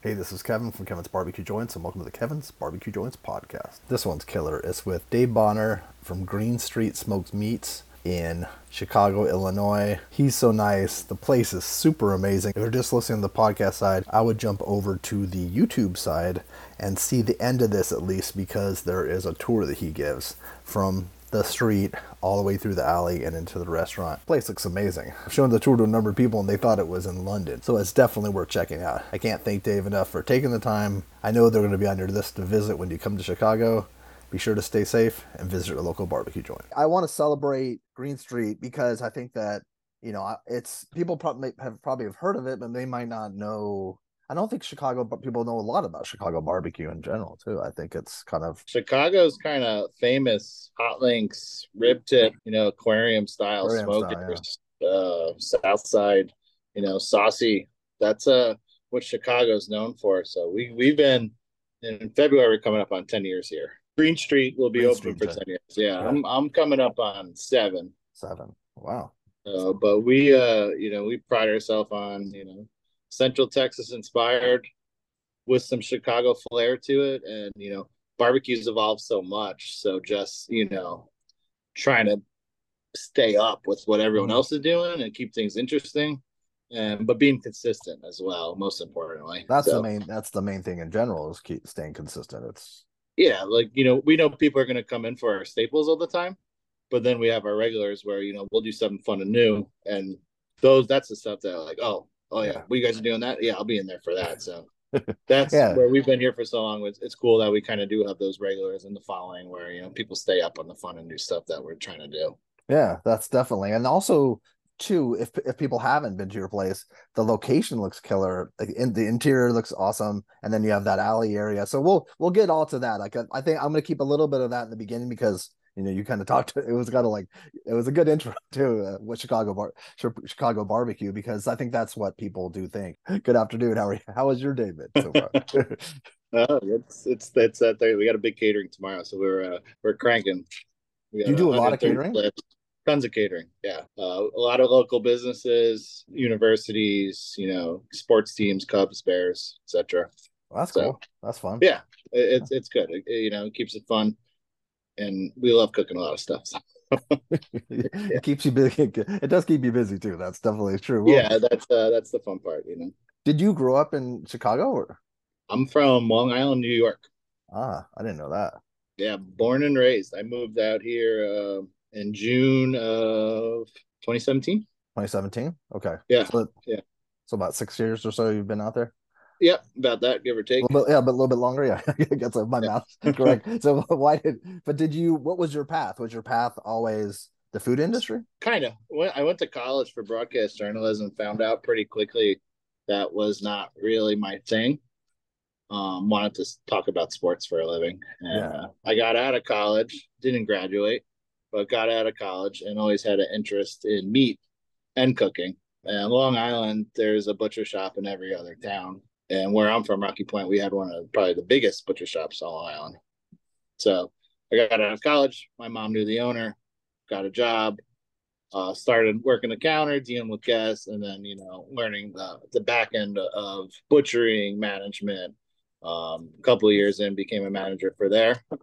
Hey, this is Kevin from Kevin's Barbecue Joints, and welcome to the Kevin's Barbecue Joints podcast. This one's killer. It's with Dave Bonner from Green Street Smoked Meats in Chicago, Illinois. He's so nice. The place is super amazing. If you're just listening to the podcast side, I would jump over to the YouTube side and see the end of this at least because there is a tour that he gives from the street all the way through the alley and into the restaurant. Place looks amazing. I've shown the tour to a number of people and they thought it was in London. So it's definitely worth checking out. I can't thank Dave enough for taking the time. I know they're going to be on your list to visit when you come to Chicago. Be sure to stay safe and visit a local barbecue joint. I want to celebrate Green Street because I think that you know it's people probably have probably have heard of it, but they might not know I don't think Chicago but people know a lot about Chicago barbecue in general too. I think it's kind of Chicago's kind of famous hot links, rib tip, you know, aquarium style aquarium smokers, yeah. uh, South Side, you know, saucy. That's uh what Chicago's known for. So we we've been in February coming up on 10 years here. Green Street will be Green open Street, for 10 years. Yeah, yeah, I'm I'm coming up on 7. 7. Wow. Uh, but we uh you know, we pride ourselves on, you know, Central Texas inspired with some Chicago flair to it. And, you know, barbecues evolved so much. So just, you know, trying to stay up with what everyone else is doing and keep things interesting. And but being consistent as well, most importantly. That's so, the main that's the main thing in general is keep staying consistent. It's yeah, like you know, we know people are gonna come in for our staples all the time, but then we have our regulars where, you know, we'll do something fun and new. And those that's the stuff that like, oh, oh yeah, what you guys are doing that? Yeah, I'll be in there for that. So that's yeah. where we've been here for so long. It's, it's cool that we kind of do have those regulars in the following where you know people stay up on the fun and new stuff that we're trying to do. Yeah, that's definitely, and also too, if if people haven't been to your place, the location looks killer. Like in, the interior looks awesome, and then you have that alley area. So we'll we'll get all to that. Like I think I'm gonna keep a little bit of that in the beginning because you know you kind of talked to, it was kind of like it was a good intro to uh, what chicago bar chicago barbecue because i think that's what people do think. Good afternoon how are you how was your day been so far? Uh, it's it's it's that we got a big catering tomorrow so we're uh, we're cranking. We you do a lot of catering? clips, tons of catering yeah uh, a lot of local businesses universities you know sports teams cubs bears etc well, that's so, cool that's fun. Yeah it, it's it's good it, you know it keeps it fun and we love cooking a lot of stuff. So. it keeps you busy. It does keep you busy too. That's definitely true. Well, yeah, that's uh, that's the fun part, you know. Did you grow up in Chicago or? I'm from Long Island, New York. Ah, I didn't know that. Yeah, born and raised. I moved out here uh, in June of 2017. 2017. Okay. Yeah. So, yeah. So about six years or so you've been out there. Yep, about that, give or take. Bit, yeah, but a little bit longer. Yeah, like my mouth correct. So why did? But did you? What was your path? Was your path always the food industry? Kind of. I went to college for broadcast journalism. Found out pretty quickly that was not really my thing. Um, wanted to talk about sports for a living. And, yeah. Uh, I got out of college, didn't graduate, but got out of college and always had an interest in meat and cooking. And Long Island, there's a butcher shop in every other town and where I'm from, Rocky Point, we had one of probably the biggest butcher shops on Long Island. So I got out of college. My mom knew the owner, got a job, uh, started working the counter, dealing with guests, and then you know learning the the back end of butchering management. Um, a couple of years in, became a manager for there, uh,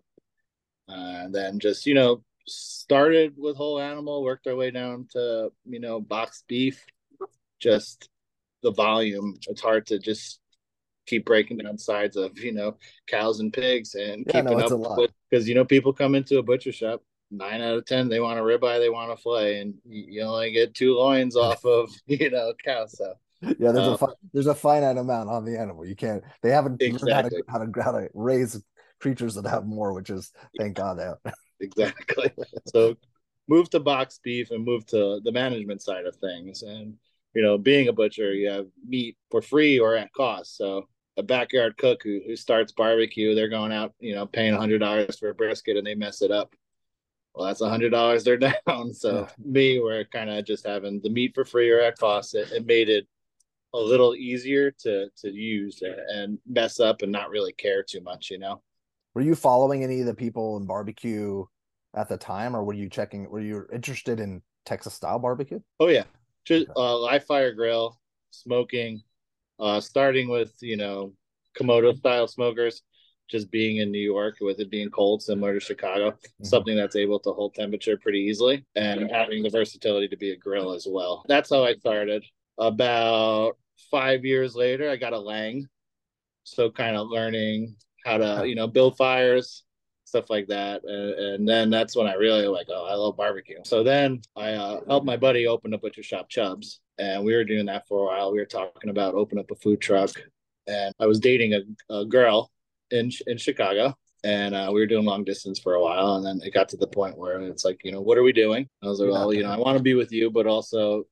and then just you know started with whole animal, worked our way down to you know boxed beef. Just the volume, it's hard to just keep breaking down sides of you know cows and pigs and yeah, keeping no, up with because you know people come into a butcher shop nine out of ten they want a ribeye they want a fillet and you only get two loins off of you know cow so yeah there's um, a fi- there's a finite amount on the animal. You can't they haven't exactly. how, to, how, to, how to raise creatures that have more which is thank god out exactly. So move to box beef and move to the management side of things. And you know being a butcher you have meat for free or at cost. So a backyard cook who, who starts barbecue, they're going out, you know, paying a hundred dollars for a brisket and they mess it up. Well, that's a hundred dollars they're down. So yeah. me, we're kind of just having the meat for free or at cost. It, it, made it a little easier to to use and mess up and not really care too much, you know. Were you following any of the people in barbecue at the time, or were you checking? Were you interested in Texas style barbecue? Oh yeah, just uh, live fire grill, smoking, uh, starting with you know Komodo style smokers. Just being in New York with it being cold, similar to Chicago, mm-hmm. something that's able to hold temperature pretty easily, and having the versatility to be a grill as well. That's how I started. About five years later, I got a Lang, so kind of learning how to you know build fires, stuff like that. And, and, then that's when I really like, oh, I love barbecue. So then I uh, helped my buddy open a butcher shop, Chubs, and we were doing that for a while. We were talking about open up a food truck, and I was dating a, a girl in in Chicago. And uh, we were doing long distance for a while, and then it got to the point where it's like, you know, what are we doing? I was like, well, you know, I want to be with you, but also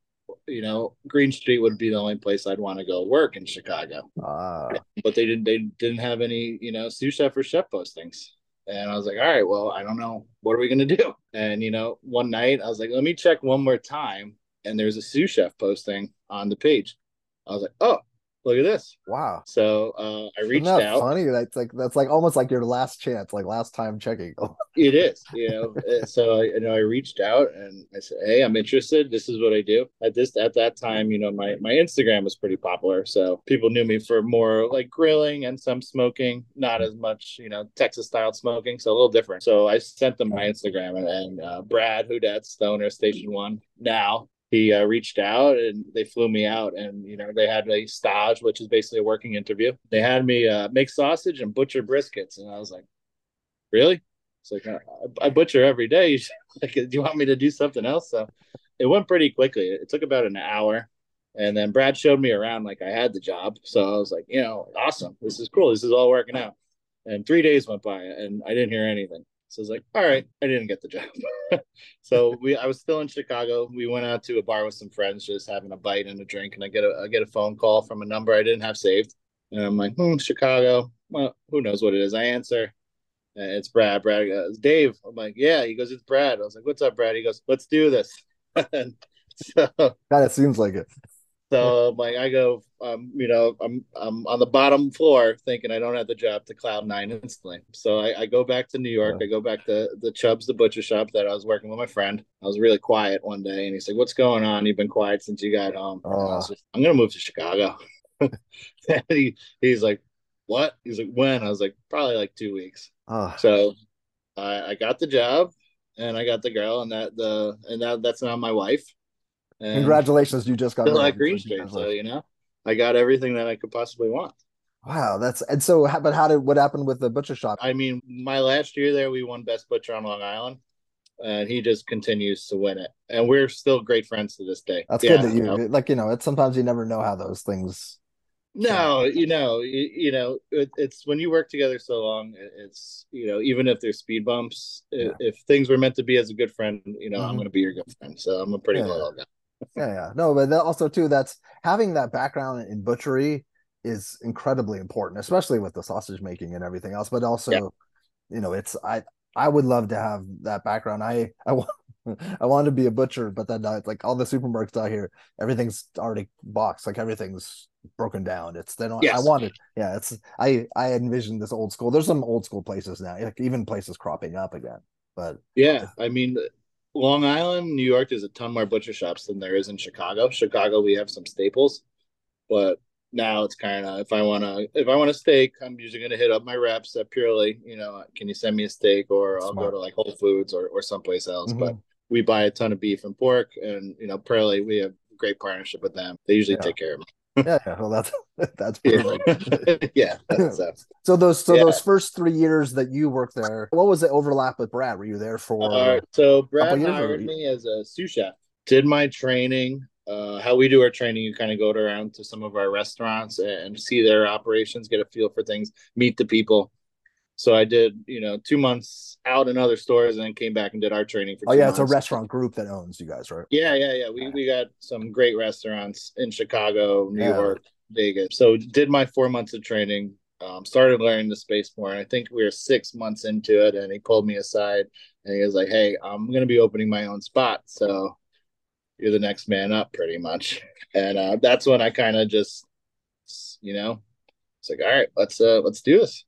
you know, Green Street would be the only place I'd want to go work in Chicago. Uh, but they didn't they didn't have any, you know, sous chef or chef postings. And I was like, all right, well, I don't know. What are we going to do? And, you know, one night I was like, let me check one more time. And there's a sous chef posting on the page. I was like, oh, look at this. Wow. So uh, I reached Isn't that out. Funny. That's like that's like almost like your last chance, like last time checking. it is, you know. so I, you know, I reached out and I said, "Hey, I'm interested. This is what I do." At this at that time, you know, my my Instagram was pretty popular, so people knew me for more like grilling and some smoking, not as much, you know, Texas style smoking, so a little different. So I sent them my Instagram and, and uh, Brad, who that's Stoner Station One now he uh, reached out and they flew me out and you know they had a stage which is basically a working interview. They had me uh, make sausage and butcher briskets. And i was like really? It's like I, I butcher every day. Like do you want me to do something else? So it went pretty quickly. It took about an hour. And then brad showed me around like i had the job. So i was like you know awesome. This is cool. This is all working out. And three days went by and i didn't hear anything so I was like, all right, I didn't get the job. so we I was still in Chicago. We went out to a bar with some friends, just having a bite and a drink, and I get a I get a phone call from a number I didn't have saved. And I'm like, hmm, Chicago. Well, who knows what it is? I answer. And it's Brad. Brad goes, Dave. I'm like, yeah. He goes, it's Brad. I was like, what's up, Brad? He goes, let's do this. and so kind of seems like it. So like I go, um, you know, I'm I'm on the bottom floor thinking I don't have the job to cloud nine instantly. So I, I go back to New York. Yeah. I go back to the Chubbs, the butcher shop that I was working with my friend. I was really quiet one day, and he's like, "What's going on? You've been quiet since you got home." Uh, just, I'm gonna move to Chicago. and he he's like, "What?" He's like, "When?" I was like, "Probably like two weeks." Uh, so I, I got the job, and I got the girl, and that the and that that's now my wife. And Congratulations, you just got like Green Street. So you know, I got everything that I could possibly want. Wow, that's and so. But how did what happened with the butcher shop? I mean, my last year there, we won best butcher on Long Island, and he just continues to win it, and we're still great friends to this day. That's yeah, good that you, you know? like you know. It's sometimes you never know how those things. No, you know, you, you know, it, it's when you work together so long. It's you know, even if there's speed bumps, yeah. if, if, things were meant to be as a good friend, you know, mm-hmm. I'm going to be your good friend. So I'm a pretty yeah. loyal guy yeah, yeah. No, but also too, that's having that background in butchery is incredibly important, especially with the sausage making and everything else. But also, yeah. you know, it's I I would love to have that background. I I want I want to be a butcher, but then uh, like all the supermarkets out here, everything's already boxed, like everything's broken down. It's they don't. Yes. I wanted, yeah. It's I I envision this old school. There's some old school places now, like even places cropping up again. But yeah, I mean, Long Island, New York, there's a ton more butcher shops than there is in Chicago. Chicago, we have some staples, but now it's kind of if I want to if I want a steak, I'm usually going to hit up my reps at purely, you know, can you send me a steak or I'll go to like Whole Foods or or someplace else. Mm-hmm. But we buy a ton of beef and pork, and you know, purely we have great partnership with them. They usually yeah. take care of me yeah, well, that's that's perfect. yeah. That's, so those so yeah. those first three years that you worked there, what was the overlap with Brad? Were you there for? Uh, so Brad hired me as a sous chef. Did my training. Uh, how we do our training, you kind of go around to some of our restaurants and see their operations, get a feel for things, meet the people. So I did, you know, two months out in other stores and then came back and did our training for. Oh yeah, months. it's a restaurant group that owns you guys, right? Yeah, yeah, yeah. We we got some great restaurants in Chicago, New yeah. York, Vegas. So did my four months of training. Um, started learning the space more, and I think we were six months into it. And he pulled me aside and he was like, "Hey, I'm going to be opening my own spot, so you're the next man up, pretty much." And uh, that's when I kind of just, you know, it's like, "All right, let's uh, let's do this."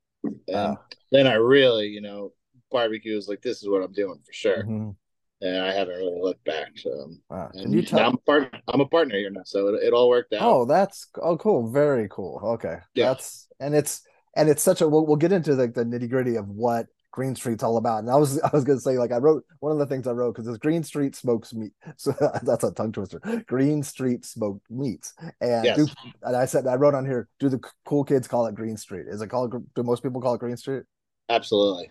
And then I really, you know, barbecue is like this is what I'm doing for sure. Mm-hmm. and I haven't really looked back. So, Wow. and you tell? I'm a partner. I'm a partner here now, so it, it all worked out. Oh, that's oh cool. Very cool. Okay. Yeah. That's and it's and it's such a we'll, we'll get into like the nitty gritty of what Green Street's all about. And I was I was gonna say like I wrote one of the things I wrote because it's Green Street smokes meat. So that's a tongue twister. Green Street smoked meats. And Yes. do, and I said I wrote on here, do the cool kids call it Green Street? Is it called do most people call it Green Street? Absolutely.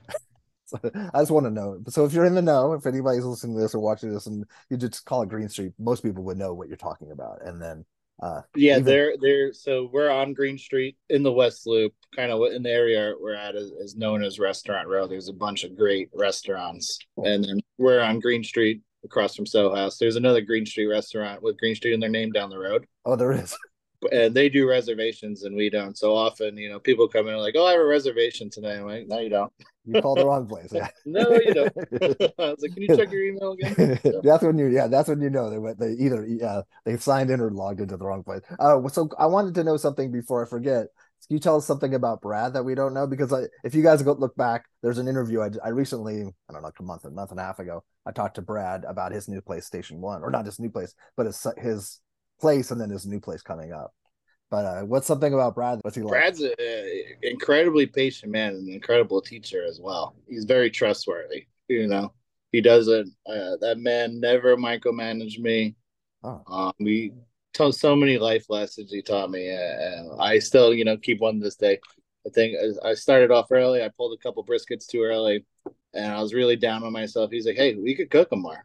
So I just want to know. So if you're in the know, if anybody's listening to this or watching this and you just call it Green Street, most people would know what you're talking about. And then uh Yeah, Even- they're they're so we're on Green Street in the West Loop, kind of in the area we're at is, is known as Restaurant Row. There's a bunch of great restaurants, and then we're on Green Street across from Soho House. There's another Green Street restaurant with Green Street in their name down the road, oh there is. and they do reservations and we don't. So often, you know, people come in like, "Oh, I have a reservation tonight." I'm like, "No, you don't." You called the wrong place. Yeah. No, you don't. I was like, "Can you check your email again?" that's when you yeah that's when you know they went they either yeah they signed in or logged into the wrong place uh so i wanted to know something before i forget can you tell us something about brad that we don't know because I, if you guys go look back there's an interview I, I recently i don't know like a month a month and a half ago i talked to brad about his new place station one or not his new place but his his place and then his new place coming up but uh what's something about brad what's he like Brad's an incredibly patient man and an incredible teacher as well. He's very trustworthy. You know, he doesn't. Uh, that man never micromanaged me. Oh. Um, we told so many life lessons he taught me, and I still, you know, keep one this day. I think I- I started off early. I pulled a couple briskets too early, and I was really down on myself. He's like, "Hey, we could cook them more."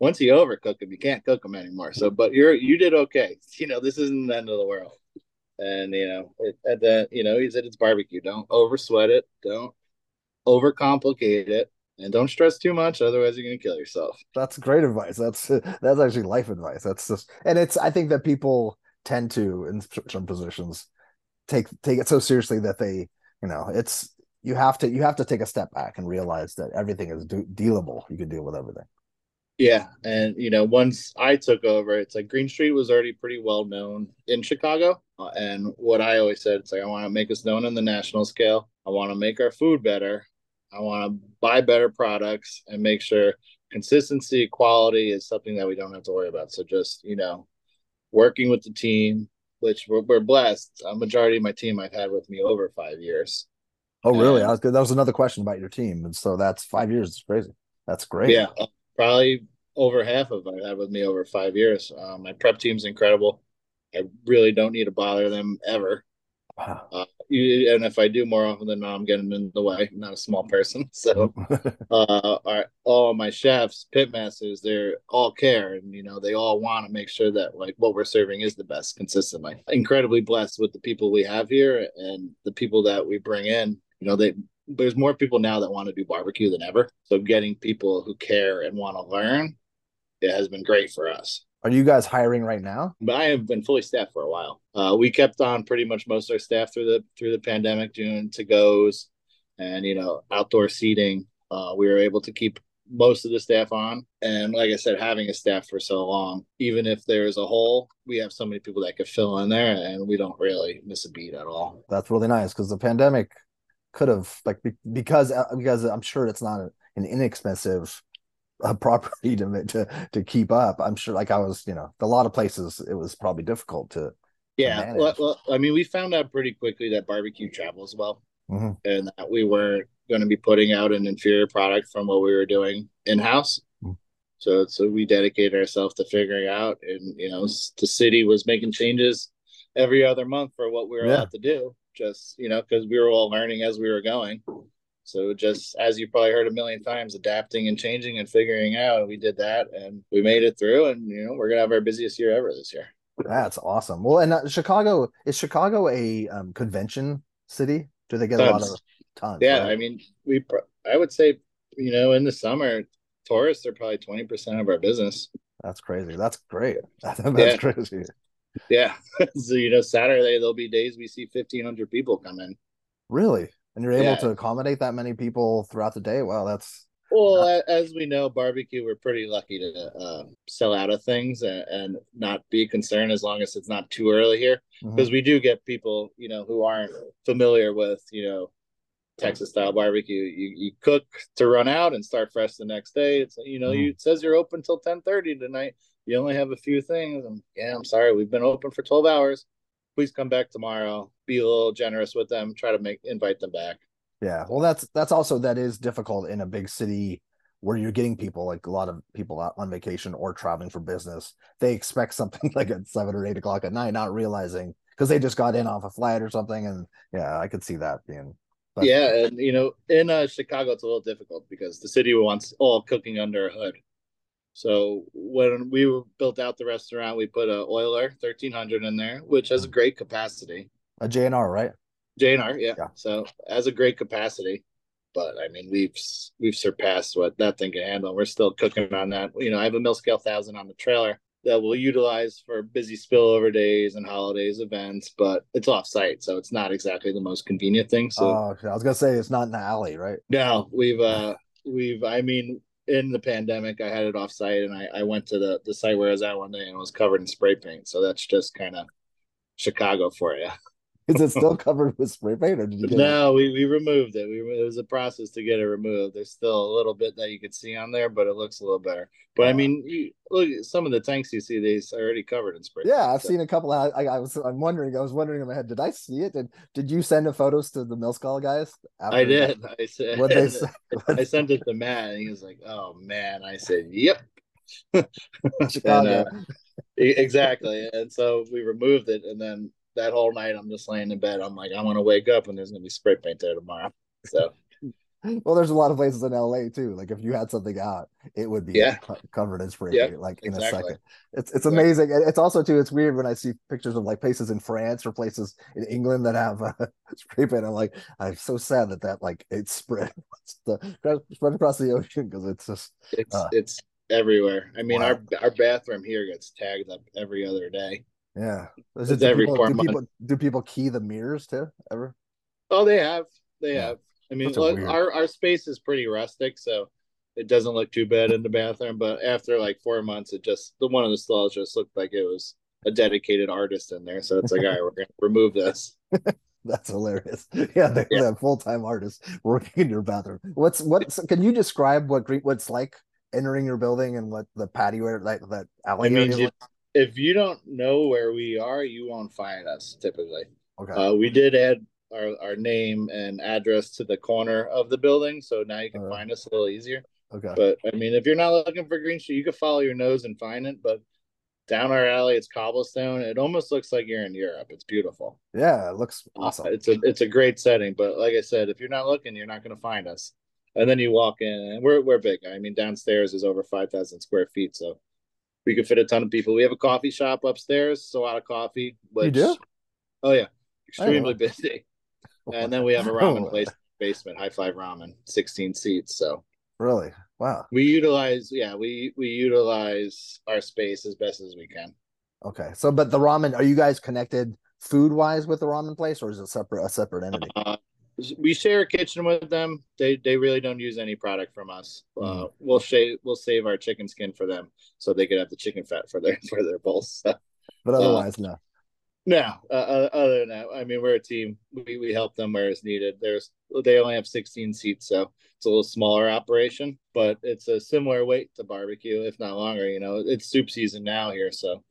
Once you overcook them, you can't cook them anymore. So, but you're you did okay. You know, this isn't the end of the world. And you know it, at the you know he said it's barbecue. Don't over sweat it. Don't overcomplicate it. And don't stress too much otherwise you're gonna kill yourself. That's great advice. That's that's actually life advice. That's just and it's i think that people tend to in some positions take take it so seriously that they you know it's you have to you have to take a step back and realize that everything is do- dealable. You can deal with everything yeah and you know once i took over it's like green street was already pretty well known in chicago uh, and what i always said it's like i want to make us known on the national scale. I want to make our food better. I want to buy better products and make sure consistency quality is something that we don't have to worry about. So just you know working with the team which we're, we're blessed. A majority of my team i've had with me over five years. Oh really? I was good. That was another question about your team and so that's five years it's crazy. That's great. Yeah, probably over half of them I've had with me over five years. Um, my prep team's incredible. I really don't need to bother them ever. wow. Uh, you, and if I do more often than not, I'm getting in the way. I'm not a small person, so uh, our, all my chefs, pit masters, they're all care, and you know they all want to make sure that like what we're serving is the best consistently. Incredibly blessed with the people we have here and the people that we bring in. You know, they there's more people now that want to do barbecue than ever. So getting people who care and want to learn, it has been great for us. are you guys hiring right now But I have been fully staffed for a while. Uh, we kept on pretty much most of our staff through the through the pandemic, doing to goes and you know outdoor seating. Uh, we were able to keep most of the staff on, and like I said, having a staff for so long, even if there's a hole, we have so many people that could fill in there, and we don't really miss a beat at all. that's really nice because the pandemic could have like be- because uh, because I'm sure it's not an inexpensive uh, property to to to keep up. I'm sure like I was you know a lot of places it was probably difficult to Yeah, manage. well, well, I mean, we found out pretty quickly that barbecue travels well, Mhm. and that we weren't going to be putting out an inferior product from what we were doing in house. Mm. So, so we dedicated ourselves to figuring out, and you know, the city was making changes every other month for what we were Yeah. allowed to do, just you know, because we were all learning as we were going. So just as you probably heard a million times, adapting and changing and figuring out, we did that and we made it through. And you know, we're gonna have our busiest year ever this year. That's awesome. Well, and uh, Chicago is Chicago a um, convention city? Do they get a lot Tons. of tons? Yeah, right? I mean, we I would say, you know, in the summer, tourists are probably twenty percent of our business. that's crazy. That's great. That's Yeah. crazy. Yeah, so you know, Saturday there'll be days we see fifteen hundred people come in. Really, and you're able Yeah. to accommodate that many people throughout the day. Wow, that's Well, a- as we know, barbecue, we're pretty lucky to uh, sell out of things and, and not be concerned as long as it's not too early here, because we do get people, you know, who aren't familiar with, you know, Texas style barbecue. You you cook to run out and start fresh the next day. It's you know, mm. you, it says you're open till ten thirty tonight. You only have a few things. And yeah, I'm sorry, we've been open for twelve hours. Please come back tomorrow. Be a little generous with them. Try to make invite them back. Yeah, well, that's that's also that is difficult in a big city where you're getting people like a lot of people out on vacation or traveling for business. They expect something like at seven or eight o'clock at night, not realizing because they just got in off a flight or something. And yeah, I could see that being. But... Yeah, and you know, in uh, Chicago, it's a little difficult because the city wants all cooking under a hood. So when we built out the restaurant, we put a Oyler 1300 in there, which has a great capacity. A J&R, right? J&R, yeah. yeah. So has a great capacity, but I mean we've we've surpassed what that thing can handle. We're still cooking on that. You know, I have a Millscale thousand on the trailer that we'll utilize for busy spillover days and holidays events, but it's off site, so it's not exactly the most convenient thing. So oh, okay. I was gonna say it's not in the alley, right? No, we've uh we've I mean in the pandemic I had it off site and I, I went to the, the site where I was at one day and it was covered in spray paint. So that's just kind of Chicago for you. Is it still covered with spray paint, or did you? no, it? we, we removed it. We it was a process to get it removed. There's still a little bit that you could see on there, but it looks a little better. But I mean, you, look some of the tanks you see; these are already covered in spray. Yeah, paint, I've so. seen a couple. Of, I, I was I'm wondering. I was wondering in my head, did I see it? Did Did you send the photos to the Millscale guys? I did. I said. What they said? I sent it to Matt, and he was like, "Oh man!" I said, "Yep." Chicago. and, uh, exactly, and so we removed it, and then that whole night I'm just laying in bed. I'm like, I'm gonna wake up and there's gonna be spray paint there tomorrow. So well, there's a lot of places in LA too. Like if you had something out, it would be yeah. covered in spray paint, like in exactly. a second. It's it's amazing. Yeah. It's also too. It's weird when I see pictures of like places in France or places in England that have uh, spray paint. I'm like, I'm so sad that that like it's spread the, spread across the ocean because it's just it's uh, it's everywhere. I mean, wow. our our bathroom here gets tagged up every other day. Yeah. Is it, every people, do people, do people key the mirrors too ever? Oh, they have. They yeah. have. I mean, look, our our space is pretty rustic, so it doesn't look too bad in the bathroom. But after like four months, it just the one of the stalls just looked like it was a dedicated artist in there. So it's like, all right, we're gonna remove this. That's hilarious. Yeah, they yeah. full time artist working in your bathroom. What's what's can you describe what what's like entering your building and what the patio like that alley? I mean, if you don't know where we are, you won't find us typically. Okay. Uh, we did add our, our name and address to the corner of the building, so now you can uh, find us a little easier. Okay. But I mean, if you're not looking for Green Street, you can follow your nose and find it. But down our alley, it's cobblestone. It almost looks like you're in Europe. It's beautiful. Yeah, it looks awesome. Uh, it's a it's a great setting. But like I said, if you're not looking, you're not going to find us. And then you walk in, and we're we're big. I mean, downstairs is over five thousand square feet, so we could fit a ton of people. We have a coffee shop upstairs, so a lot of coffee. Which, you do? Oh yeah, extremely busy. And then we have a ramen oh. place basement, High Five Ramen, sixteen seats. So really, wow. We utilize, yeah, we we utilize our space as best as we can. Okay, so but the ramen, are you guys connected food wise with the ramen place, or is it separate a separate entity? Uh, we share a kitchen with them. They they really don't use any product from us. Uh, mm. we'll save we'll save our chicken skin for them, so they could have the chicken fat for their for their bowls. but otherwise, uh, no. No, uh, uh, other than that, I mean, we're a team. We we help them where it's needed. There's they only have 16 seats, so it's a little smaller operation, but it's a similar weight to barbecue, if not longer. You know, it's soup season now here, so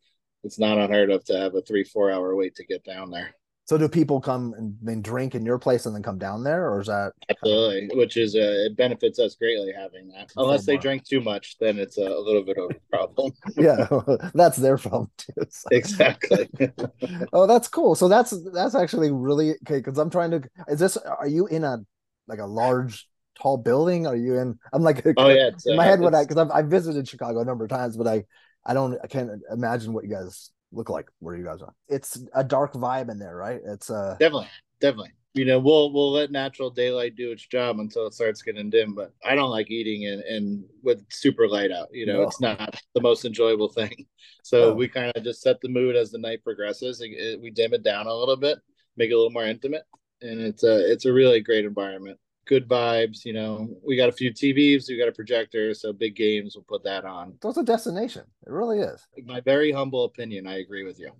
it's not unheard of to have a three four hour wait to get down there. So do people come and then drink in your place and then come down there, or is that absolutely? Which is uh, it benefits us greatly having that. Unless they drink too much, then it's a, little bit of a problem. yeah, that's their problem too. So. Exactly. oh, that's cool. So that's that's actually really okay. Because I'm trying to. Is this? Are you in a like a large tall building? Are you in? I'm like, oh yeah. in my uh, head, when I because I've, I've visited Chicago a number of times, but I I don't I can't imagine what you guys look like where you guys are. It's a dark vibe in there, right? It's uh definitely, definitely. You know, we'll we'll let natural daylight do its job until it starts getting dim. But I don't like eating and in with super light out. You know, no. it's not the most enjoyable thing. So no. we kind of just set the mood as the night progresses. It, it, we dim it down a little bit, make it a little more intimate, and it's a it's a really great environment. Good vibes. You know, we got a few TVs, we got a projector, so big games. We'll put that on. So it's a destination. It really is. My very humble opinion. I agree with you.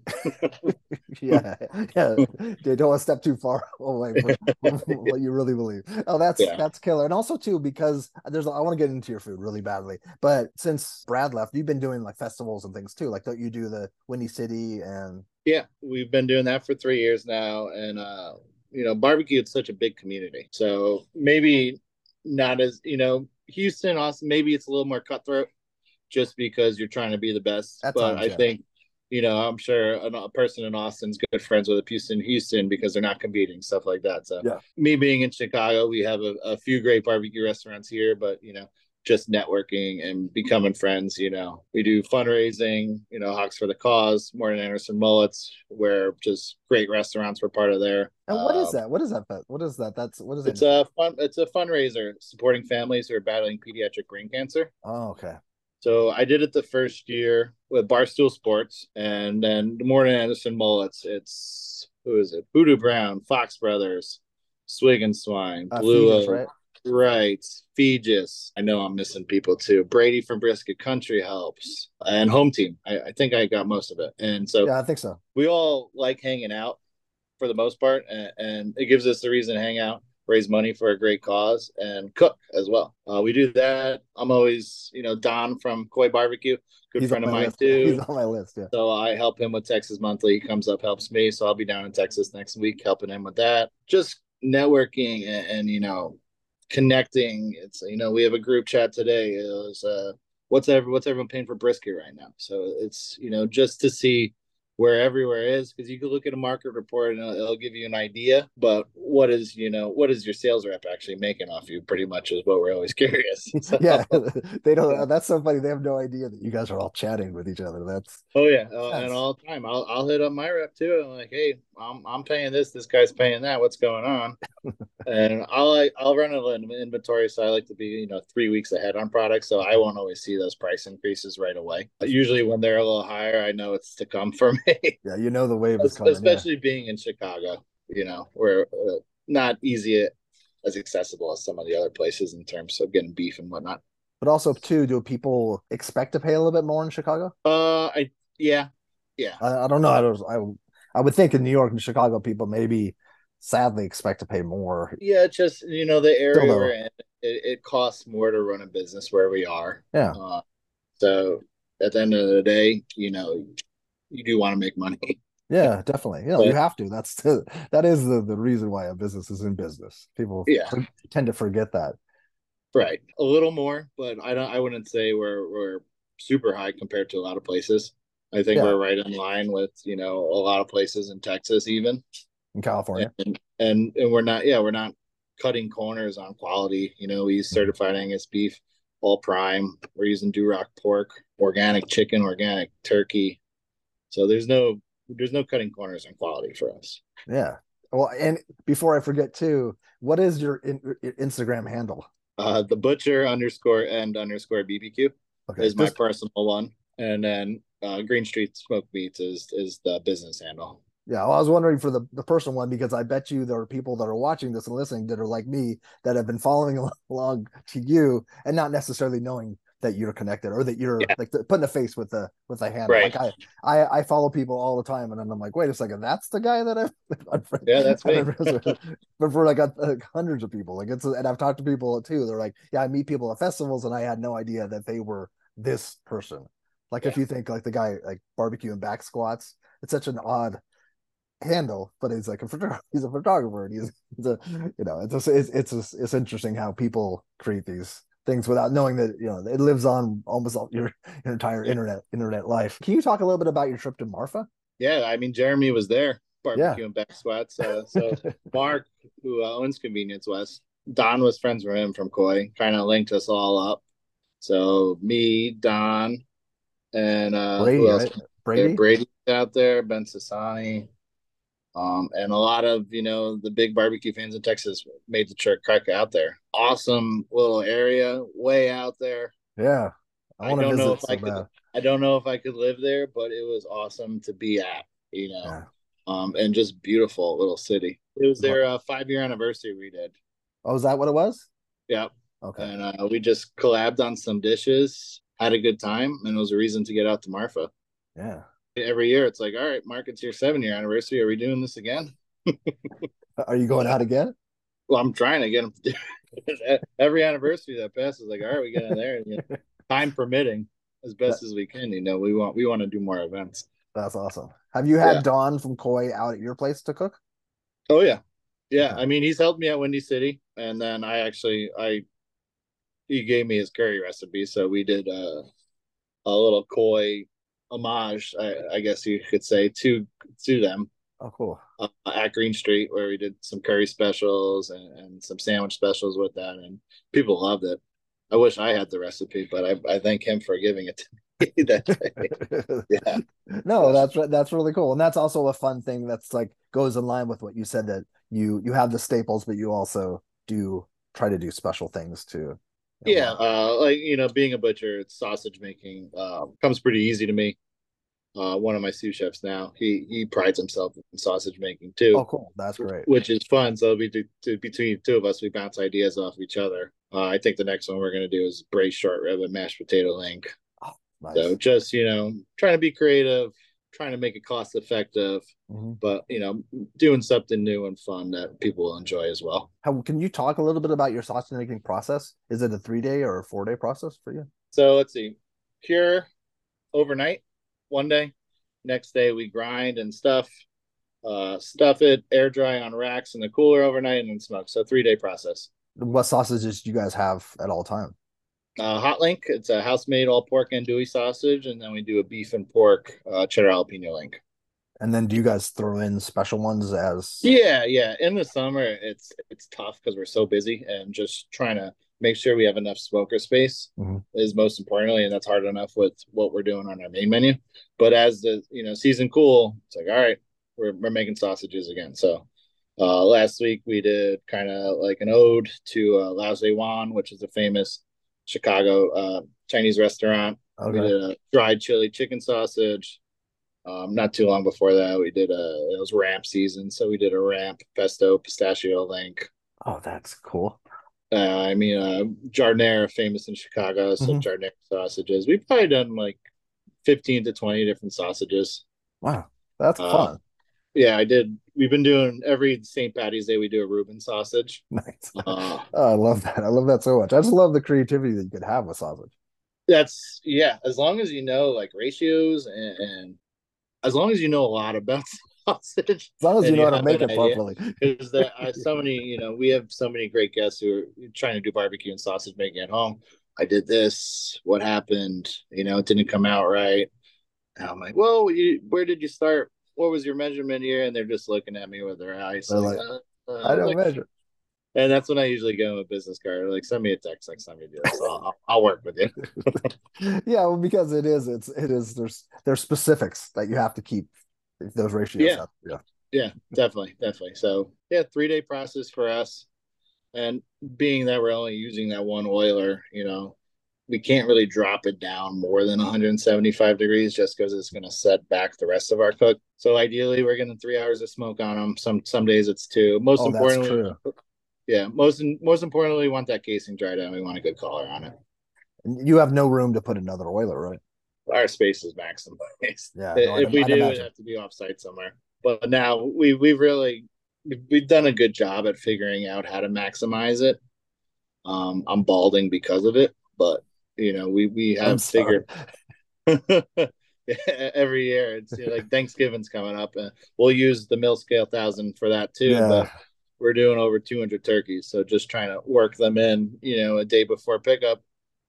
yeah, yeah. You don't want to step too far away from what you really believe. Oh, that's yeah. that's killer. And also too because there's I want to get into your food really badly, but since Brad left, you've been doing like festivals and things too. Like don't you do the Windy City and yeah, we've been doing that for three years now, and uh, you know, barbecue is such a big community. So maybe not as you know, Houston, Austin, maybe it's a little more cutthroat just because you're trying to be the best. That's but I think, you know, I'm sure a, person in Austin's good friends with a Houston, Houston because they're not competing, stuff like that. So yeah. me being in Chicago, we have a, a few great barbecue restaurants here, but you know, just networking and becoming friends. You know, we do fundraising, you know, Hogs for the Cause, Morton Anderson Mullets, where just great restaurants were part of there. And what um, is that? What is that? What is that? That's what is it? It's a fun. It's a fundraiser supporting families who are battling pediatric brain cancer. Oh, okay. So I did it the first year with Barstool Sports, and then Morton Anderson Mullets. It's who is it? Voodoo Brown, Fox Brothers, Swig and Swine, uh, Blue. right? Right. Feges. I know I'm missing people too. Brady from Brisket Country helps. And home team. I, I, think I got most of it. And so Yeah, I think so. We all like hanging out for the most part. And, and it gives us the reason to hang out, raise money for a great cause, and cook as well. Uh, we do that. I'm always, you know, Don from Khói Barbecue, good He's friend of mine list. too. He's on my list, yeah. So I help him with Texas Monthly. He comes up, helps me. So I'll be down in Texas next week helping him with that. Just networking and, and you know connecting. It's you know we have a group chat today. It was uh, what's ever what's everyone paying for brisket right now. So it's you know just to see where everywhere is because you can look at a market report and it'll, it'll, give you an idea but what is you know what is your sales rep actually making off you pretty much is what we're always curious. So, yeah they don't that's so funny they have no idea that you guys are all chatting with each other that's oh yeah uh, and all the time I'll, I'll hit up my rep too i'm like hey i'm, I'm paying this this guy's paying that what's going on? And i'll i'll run an inventory so i like to be you know three weeks ahead on products so i won't always see those price increases right away. Usually when they're a little higher i know it's to come for me yeah, you know the wave is coming. Especially yeah. being in Chicago, you know, where uh, not easy as accessible as some of the other places in terms of getting beef and whatnot. But also, too, do people expect to pay a little bit more in Chicago? Uh, I yeah, yeah. I, I don't know. I, don't, I I would think in New York and Chicago, people maybe sadly expect to pay more. Yeah, just you know the area we're in, it, it, costs more to run a business where we are. Yeah. Uh, so at the end of the day, you know, you do want to make money. Yeah, definitely. Yeah, you, you have to. That's the, that is the, the reason why a business is in business. People yeah. tend to forget that. Right. A little more, but I don't I wouldn't say we're we're super high compared to a lot of places. I think yeah. we're right in line with, you know, a lot of places in Texas even. In California. And and, and we're not yeah, we're not cutting corners on quality. You know, we use mm-hmm. certified Angus beef, all prime. We're using Duroc pork, organic chicken, organic turkey, so there's no there's no cutting corners on quality for us. Yeah. Well, and before I forget too, what is your, in, your Instagram handle? Uh, the butcher underscore and underscore BBQ okay, is my personal one, and then uh, Green Street Smoked Meats is is the business handle. Yeah, well, I was wondering for the the personal one because I bet you there are people that are watching this and listening that are like me that have been following along to you and not necessarily knowing that you're connected or that you're yeah. like the, putting a face with the with a hand. Right. Like I, I I follow people all the time, and then I'm like, wait a second, that's the guy that I've. yeah, that's me. but for like, like hundreds of people, like it's and I've talked to people too. They're like, yeah, I meet people at festivals, and I had no idea that they were this person. Like yeah. if you think like the guy like barbecue and back squats, it's such an odd handle, but he's like a photographer. He's a photographer, and he's, he's a you know it's a, it's it's a, it's interesting how people create these things without knowing that you know it lives on almost all your, your entire yeah. internet internet life. Can you talk a little bit about your trip to Marfa? Yeah, I mean Jeremy was there barbecue yeah. and back squats. Uh, so Mark, who uh, owns Convenience West, Don was friends with him from Khói, kind of linked us all up. So me, Don, and uh, Brady? Right? Brady, Brady's out there, Ben Sassani, um, and a lot of you know the big barbecue fans in Texas made the trek out there. Awesome little area, way out there. Yeah, I, I don't know if so I could. I don't know if I could live there, but it was awesome to be at. You know, yeah. um, and just beautiful little city. It was their uh, five year anniversary we did. Oh, is that what it was? Yeah. Okay. And uh, we just collabed on some dishes, had a good time, and it was a reason to get out to Marfa. Yeah. Every year, it's like, all right, Mark, it's your seven year anniversary. Are we doing this again? Are you going out again? Well, I'm trying to get them to do it. Every anniversary that passes, like, all right, we get in there. And, you know, time permitting, as best as we can. You know, we want we want to do more events. That's awesome. Have you had Yeah. Don from Khói out at your place to cook? Oh yeah, yeah. Okay. I mean, he's helped me at Windy City, and then I actually I he gave me his curry recipe, so we did uh, a little Khói homage, I, I guess you could say, to to them Oh, cool. uh, at Green Street, where we did some curry specials and, and some sandwich specials with that, and people loved it. I wish I had the recipe, but I, I thank him for giving it to me that day. Yeah, no, that's that's really cool, and that's also a fun thing. That's like goes in line with what you said that you you have the staples, but you also do try to do special things too. Yeah. Uh, like you know, being a butcher, sausage making uh, comes pretty easy to me. Uh, one of my sous chefs now, he he prides himself in sausage making too. Oh, cool. That's great. which is fun. So we do, to, between the two of us, we bounce ideas off each other. Uh, I think the next one we're going to do is braised short rib and mashed potato link. Nice. So just you know, trying to be creative, trying to make it cost effective, Mhm. but you know, doing something new and fun that people will enjoy as well. How can you talk a little bit about your sausage making process? Is it a three day or a four day process for you? So let's see, cure overnight, one day. Next day we grind and stuff, uh, stuff it, air dry on racks in the cooler overnight, and then smoke. So three day process. What sausages do you guys have at all time? Uh, Hot Link, it's a house made all pork andouille sausage, and then we do a beef and pork uh, cheddar jalapeno link. And then do you guys throw in special ones as Yeah, yeah. In the summer, it's it's tough because we're so busy, and just trying to make sure we have enough smoker space Mhm. is most importantly, and that's hard enough with what we're doing on our main menu. But as the you know season cool, it's like all right, we're we're making sausages again. So uh, last week we did kind of like an ode to uh, Lao Wan, which is a famous Chicago uh, Chinese restaurant. We okay? did a dried chili chicken sausage. Um, not too long before that, we did a it was ramp season, so we did a ramp pesto pistachio link. Oh, that's cool. Uh, I mean, uh, Giardiniera, famous in Chicago, so Mhm. Giardiniera sausages. We've probably done like fifteen to twenty different sausages. Wow, that's Uh, fun. Yeah, I did. We've been doing every St. Patty's Day. We do a Reuben sausage. Nice. Uh, Oh, I love that. I love that so much. I just love the creativity that you could have with sausage. that's yeah. As long as you know like ratios and, and as long as you know a lot about sausage, As long as you know you how to make it properly. because there are so many, you know, we have so many great guests who are trying to do barbecue and sausage making at home. I did this. What happened? You know, it didn't come out right. And I'm like, well, you, where did you start? What was your measurement here? And they're just looking at me with their eyes. Like, like, uh, uh, I don't like- measure. And that's when I usually give them a business card. Like, send me a text next time you do this. I'll, I'll, I'll work with you. Yeah, well, because it is, it's it is. There's there's specifics that you have to keep those ratios. Yeah. up. yeah. Yeah, definitely, definitely. So yeah, three day process for us. And being that we're only using that one Oyler, you know, we can't really drop it down more than 175 degrees just because it's going to set back the rest of our cook. So ideally, we're getting three hours of smoke on them. Some some days it's two. Most Oh, importantly, yeah, most most importantly, we want that casing dried out. We want a good color on it. You have no room to put another Oyler, right? Our space is maximized. Yeah. no, if we do, it'd have to be offsite somewhere. But now we we really we've done a good job at figuring out how to maximize it. Um, I'm balding because of it, but you know we we have figured every year. It's you know, like Thanksgiving's coming up, and we'll use the Millscale thousand for that too. Yeah. But we're doing over 200 turkeys, so just trying to work them in. You know, a day before pickup,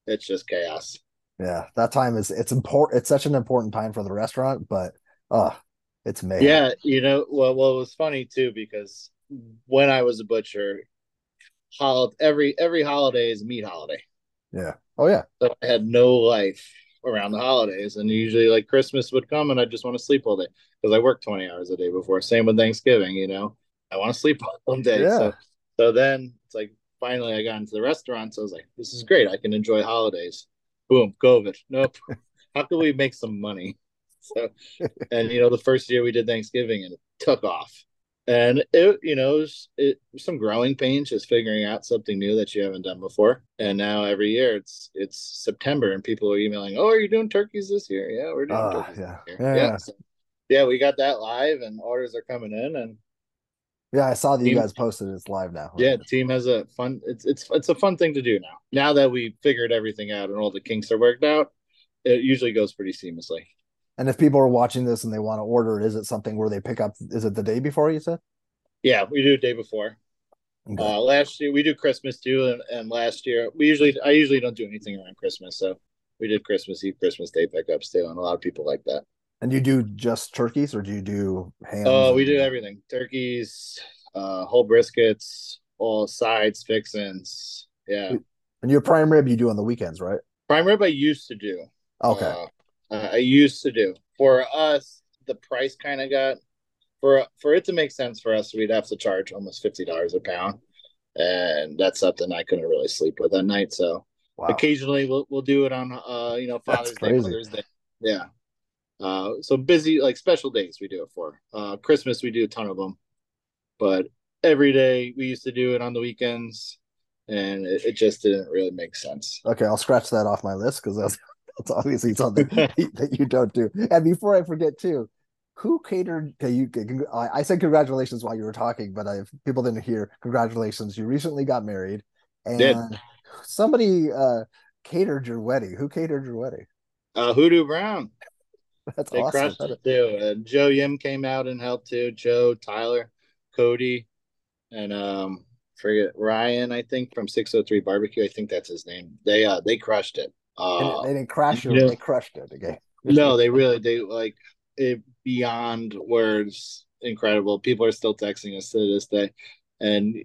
it's just chaos. Yeah, that time is it's important. It's such an important time for the restaurant, but uh it's May. Yeah, you know, well, well, it was funny too because when I was a butcher, hol- every every holiday is meat holiday, yeah. Oh yeah. so I had no life around the holidays, and usually like Christmas would come, and I just want to sleep all day because I worked twenty hours a day before. Same with Thanksgiving, you know, I want to sleep all day. Yeah. So, so then it's like finally I got into the restaurant, so I was like, this is great. I can enjoy holidays. Boom, COVID. Nope. How can we make some money? So, and you know, the first year we did Thanksgiving and it took off. And it you know it was, it some growing pains just figuring out something new that you haven't done before. And now every year it's it's september and people are emailing oh are you doing turkeys this year? Yeah we're doing uh, turkeys yeah. yeah yeah so, yeah we got that live and orders are coming in and yeah i saw that team, you guys posted it's live now yeah team has a fun it's it's it's a fun thing to do now. Now that we figured everything out and all the kinks are worked out it usually goes pretty seamlessly and if people are watching this and they want to order, is it something where they pick up? Is it the day before you said? Yeah, we do day before. Okay. Uh, last year we do Christmas too, and, and last year we usually I usually don't do anything around Christmas, so we did Christmas Eve, Christmas Day pickups too, and a lot of people like that. And you do just turkeys, or do you do ham? Oh, uh, we do everything: turkeys, uh, whole briskets, all sides, fixins. Yeah. And your prime rib you do on the weekends, right? Prime rib I used to do. Okay. Uh, uh, I used to do. For us, the price kind of got for for it to make sense for us, we'd have to charge almost fifty dollars a pound, and that's something I couldn't really sleep with at night. So wow. occasionally we'll we'll do it on uh you know Father's Day, Mother's Day, yeah. Uh, so busy like special days we do it for. Uh, Christmas we do a ton of them, but every day we used to do it on the weekends, and it, it just didn't really make sense. Okay, I'll scratch that off my list because that's it's obviously something that you don't do. And before I forget, too, who catered? Okay, you. I said congratulations while you were talking, but I, if people didn't hear, congratulations. You recently got married, and Did. somebody uh, catered your wedding. Who catered your wedding? Uh, Hoodoo Brown. That's they awesome. crushed it too. Uh, Joe Yim came out and helped too. Joe, Tyler, Cody, and um, forget Ryan. I think from 603 Barbecue. I think that's his name. They uh they crushed it. Uh, they didn't crash it. They crushed it again. no, they really they like it beyond words. Incredible. People are still texting us to this day, and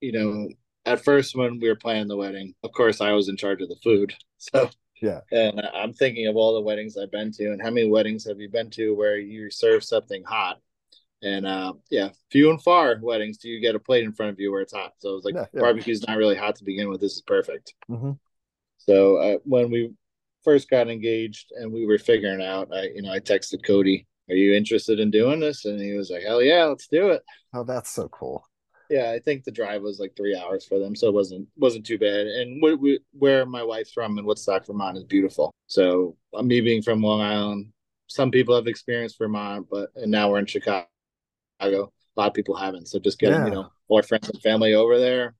you know, at first when we were planning the wedding, of course, I was in charge of the food. So yeah, and I'm thinking of all the weddings I've been to, and how many weddings have you been to where you serve something hot? And uh, yeah, few and far weddings do you get a plate in front of you where it's hot. So it was like yeah, yeah. barbecue's not really hot to begin with. This is perfect. Mm-hmm. So uh, when we first got engaged and we were figuring out, I you know I texted Cody, "Are you interested in doing this?" And he was like, "Hell yeah, let's do it." Oh, that's so cool. Yeah, I think the drive was like three hours for them, so it wasn't wasn't too bad. And where my wife's from in Woodstock, Vermont, is beautiful. So uh, me being from Long Island, some people have experienced Vermont, but and now we're in Chicago. A lot of people haven't. So just getting yeah. you know more friends and family over there,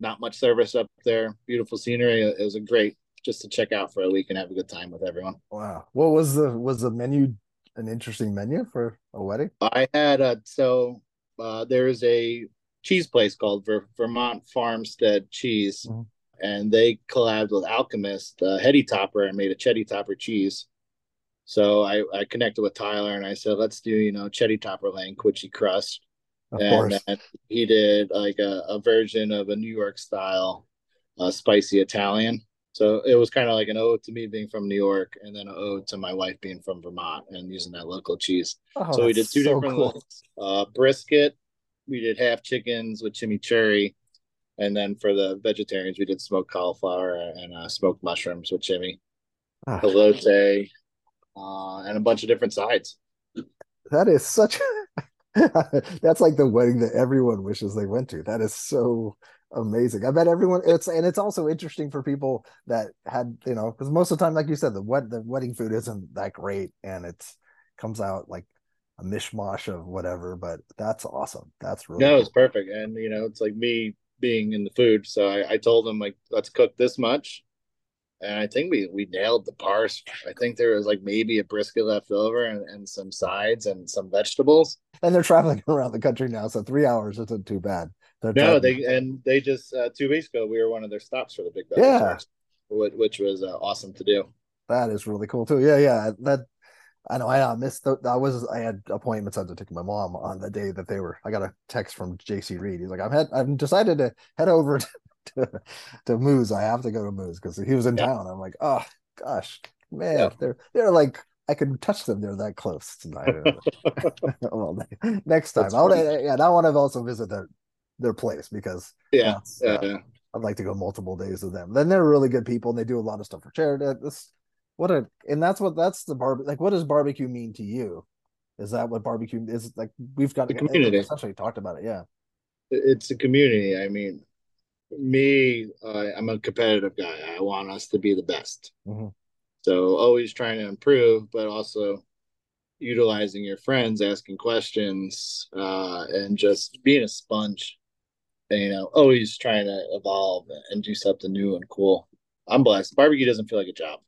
not much service up there. Beautiful scenery. It was a great just to check out for a week and have a good time with everyone. Wow. What was the was the menu an interesting menu for a wedding? I had a so uh, there's a cheese place called Ver- Vermont Farmstead Cheese, mm-hmm. and they collabed with Alchemist, uh, Heady Topper, and made a Chetty Topper cheese. So I, I connected with Tyler and I said, let's do, you know, Chetty Topper which he crushed. Of and then he did like a, a, version of a New York style uh, spicy Italian. So it was kind of like an ode to me being from New York, and then an ode to my wife being from Vermont and using that local cheese. Oh, so we did two so different cool. Uh, brisket, we did half chickens with chimichurri, and then for the vegetarians, we did smoked cauliflower and uh, smoked mushrooms with chimi, oh. elote, uh, and a bunch of different sides. That is such. That's like the wedding that everyone wishes they went to. That is so amazing. I bet everyone it's and it's also interesting for people that had, you know, because most of the time, like you said, the wed the wedding food isn't that great and it's comes out like a mishmash of whatever, but that's awesome. That's really No, cool. it's perfect. And you know, it's like me being in the food. So I, I told them like let's cook this much and I think we we nailed the parse. I think there was like maybe a brisket left over and, and some sides and some vegetables. And they're traveling around the country now, so three hours isn't too bad. They're no, they and they just uh, two weeks ago we were one of their stops for the big yeah, which, which was uh, awesome to do. That is really cool too. Yeah, yeah. That I know I uh, missed. The, I was I had appointments I had to take my mom on the day that they were. I got a text from JC Reed. He's like, I'm head. I've decided to head over to to, to Moose. I have to go to Moose because he was in yeah. town. I'm like, oh gosh, man, yeah. they're they're like I can touch them. They're that close tonight. well, next time, I'll yeah. I want to also visit their their place because yeah, yeah, uh, yeah, I'd like to go multiple days with them. Then they're really good people and they do a lot of stuff for charity. This what a and that's what that's the bar like. What does barbecue mean to you? Is that what barbecue is? Like we've got the community. Essentially talked about it. Yeah, it's a community. I mean, me, uh, I'm a competitive guy. I want us to be the best. Mm-hmm. So always trying to improve, but also utilizing your friends, asking questions, uh, and just being a sponge. And, you know, always trying to evolve and do something new and cool. I'm blessed. Barbecue doesn't feel like a job.